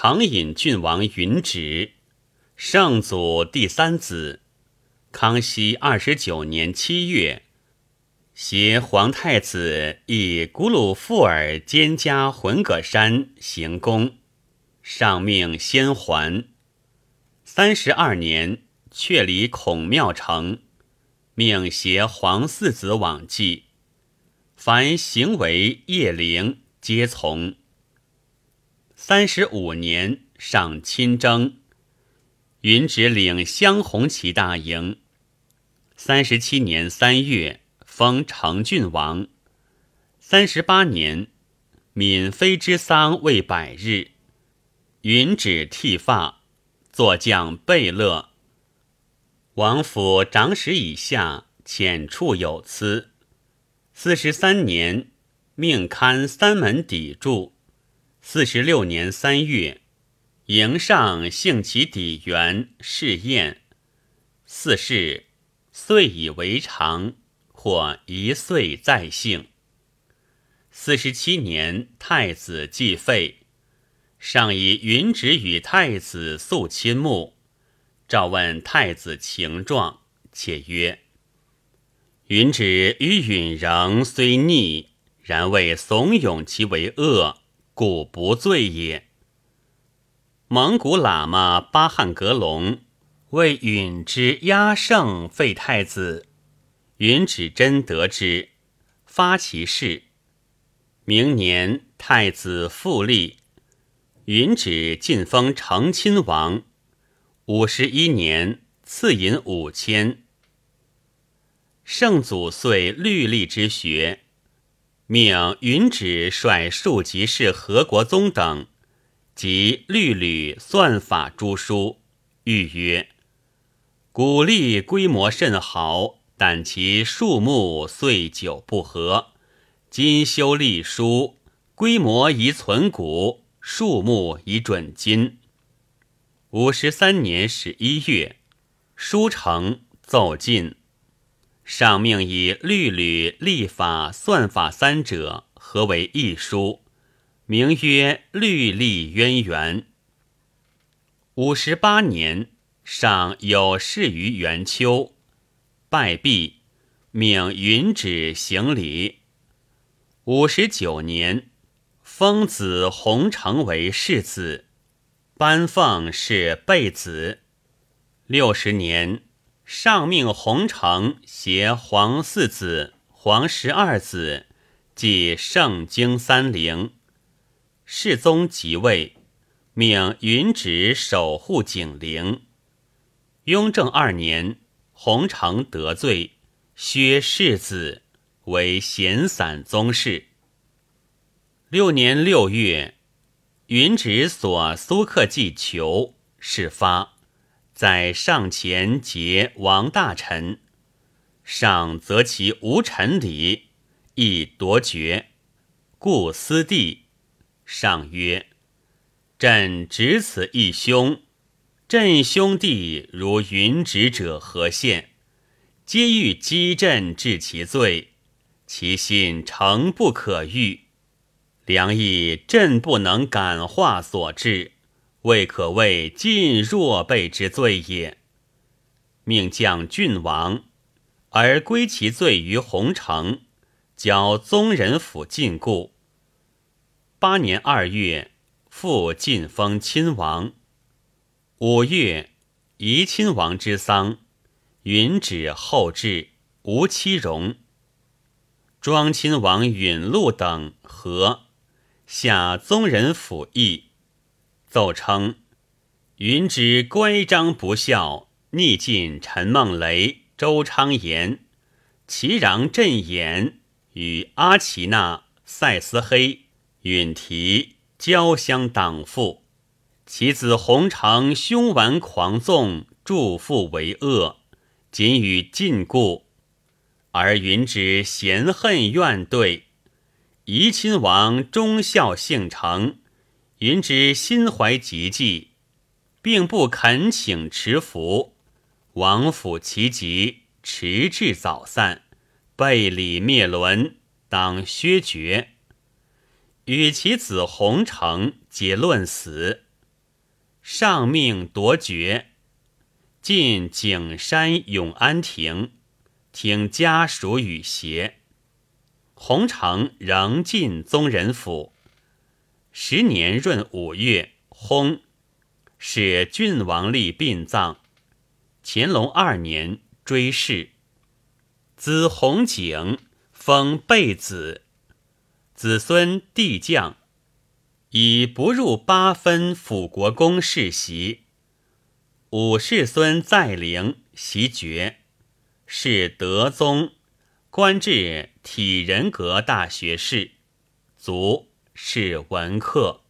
长隐郡王允旨，圣祖第三子。康熙二十九年七月，携皇太子以古鲁富尔兼加浑葛山行宫，上命先还。三十二年，却离孔庙城，命携皇四子往祭，凡行为夜灵皆从。三十五年，上亲征，云旨领镶红旗大营。三十七年三月，封成郡王。三十八年，闵妃之丧未百日，云旨剃发，坐将贝勒。王府长史以下，遣处有司。四十三年，命刊三门砥柱。四十六年三月，迎上幸其底元试验。四世岁以为常，或一岁再幸。四十七年，太子继废，上以允旨与太子肃亲睦，召问太子情状，且曰：“允旨与允仍虽逆，然未怂恿其为恶。”故不罪也。蒙古喇嘛巴汉格隆为允之压胜废太子，允旨真得之，发其事。明年太子复立，允旨晋封成亲王。五十一年赐银五千。圣祖遂律立之学。命允旨率庶吉士何国宗等及律吕算法诸书，谕曰：“古历规模甚好，但其数目岁久不合。今修历书，规模宜存古，数目宜准今。”五十三年十一月，书成，奏进。上命以律吕、历法、算法三者合为一书，名曰《律历渊源》。五十八年，上有事于元丘，拜毕，命允旨行礼。五十九年，封子弘成为世子，班凤是贝子。六十年。上命洪承携皇四子、皇十二子，即圣经三陵。世宗即位，命云旨守护景陵。雍正二年，洪承得罪，削世子为闲散宗室。六年六月，允旨所苏克济求事发。在上前结王大臣，上则其无臣礼，亦夺爵，故私地。上曰：“朕执此一兄，朕兄弟如云直者何现？皆欲击朕治其罪，其心诚不可喻。良亦朕不能感化所致。”未可谓尽若辈之罪也。命将郡王，而归其罪于洪城，交宗人府禁锢。八年二月，复晋封亲王。五月，宜亲王之丧，允旨后至，无期容。庄亲王允禄等和下宗人府议。奏称，云之乖张不孝，逆尽陈梦雷、周昌言，齐壤镇言与阿奇那、塞斯黑、允提交相党附。其子洪承凶顽狂纵，助父为恶，仅与禁锢。而云之嫌恨怨对，宜亲王忠孝性诚。云之心怀极计，并不恳请持服，王府其疾，迟至早散，背礼灭伦，当削爵。与其子洪成皆论死。上命夺爵，进景山永安亭，听家属语协。洪承仍进宗人府。十年闰五月，薨，使郡王立殡葬。乾隆二年追谥，子弘景封贝子，子孙帝将，以不入八分辅国公世袭。五世孙在陵袭爵，是德宗。官至体仁阁大学士，卒，是文客。